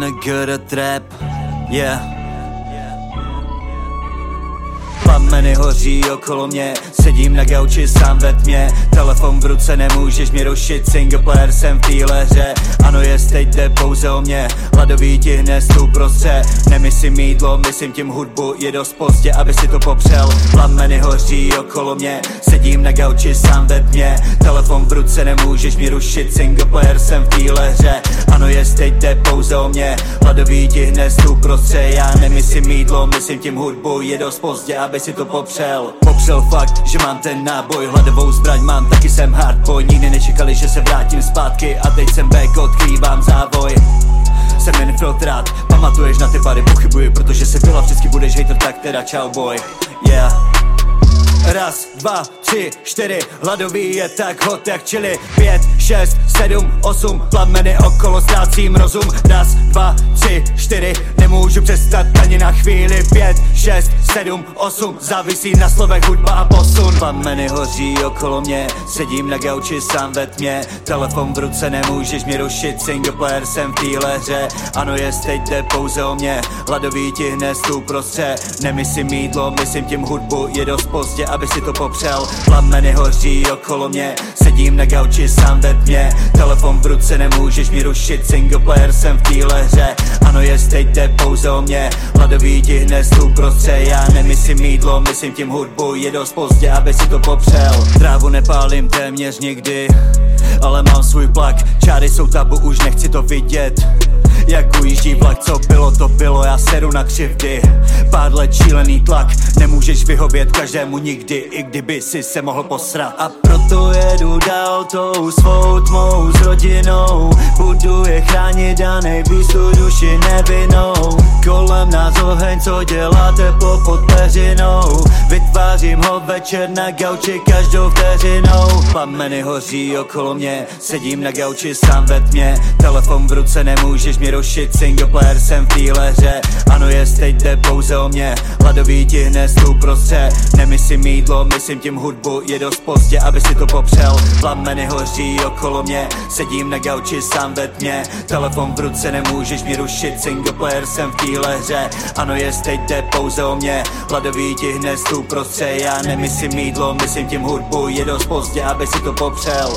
NGR trap, yeah. Plameny hoří okolo mě Sedím na gauči sám ve tmě. Telefon v ruce nemůžeš mě rušit Single player jsem v téhle hře. Ano jest teď jde pouze o mě Hladový ti hned tu prostře Nemyslím jídlo, myslím tím hudbu Je dost pozdě, aby si to popřel. Plameny hoří okolo mě Sedím na gauči sám ve tmě. Telefon v ruce nemůžeš mě rušit. Single player jsem v téhle hře. Ano jest teď jde pouze o mě. Hladový ti hned tu prostře Já nemyslím jídlo, myslím tím hudbu. Je dost pozdě, aby si to popřel. Popřel fakt, že mám ten náboj. Hladovou zbraň mám, taky jsem hardboy. Nikdy nečekali, že se vrátím zpátky. A teď jsem back, odkrývám závoj. Jsem infiltrát, pamatuješ na ty pady, pochybuji Protože se byla, vždycky budeš hater, tak teda čau boy. Yeah Raz, dva, tři, čtyři, hladový je tak hot jak čili Pět, šest, sedm, osm, plameny okolo ztrácím rozum. Raz, dva, tři, čtyři, nemůžu přestat ani na chvíli Pět, šest, sedm, osm, závisí na slovech hudba a posun. Plameny hoří okolo mě, sedím na gauči sám ve tmě. Telefon v ruce nemůžeš mě rušit, single player jsem v téhle hře Ano jest teď jde pouze o mě, hladový ti hned tu prostře Nemyslím jídlo, myslím tím hudbu, je dost pozdě, aby si to popřel. Plameny hoří okolo mě, sedím na gauči sám ve tmě. Telefon v ruce nemůžeš mi rušit, single player jsem v téhle hře Jde pouze o mě, hladový ti hned tu prostře. Já nemyslím jídlo, myslím tím hudbu, je dost pozdě, aby si to popřel. Trávu nepálím téměř nikdy, ale mám svůj plak Čáry jsou tabu, už nechci to vidět. Jak ujíždí vlak, co bylo, to bylo, já seru na křivdy. Pár let šílený tlak, nemůžeš vyhovět každému nikdy I kdyby si se mohl posrat. A proto jedu dál tou svou tmou s rodinou. Budu je chránit a nejvíc tu duši nevinou Kolem nás oheň, co dělá teplo pod peřinou. Vytvářím ho večer na gauči každou vteřinou. Plameny hoří okolo mě, sedím na gauči sám ve tmě. Telefon v ruce nemůžeš mě rušit, single player jsem v téhle hře Ano jest teď jde pouze o mě, hladový ti hned prostře Nemyslím jídlo, myslím tím hudbu, je dost pozdě, aby si to popřel. Plameny hoří okolo mě, sedím na gauči sám ve tmě. Telefon v ruce nemůžeš mě rušit, single player jsem v téhle hře Ano jest teď jde pouze o mě, hladový ti hned prostře Já nemyslím jídlo, myslím tím hudbu, je dost pozdě, aby si to popřel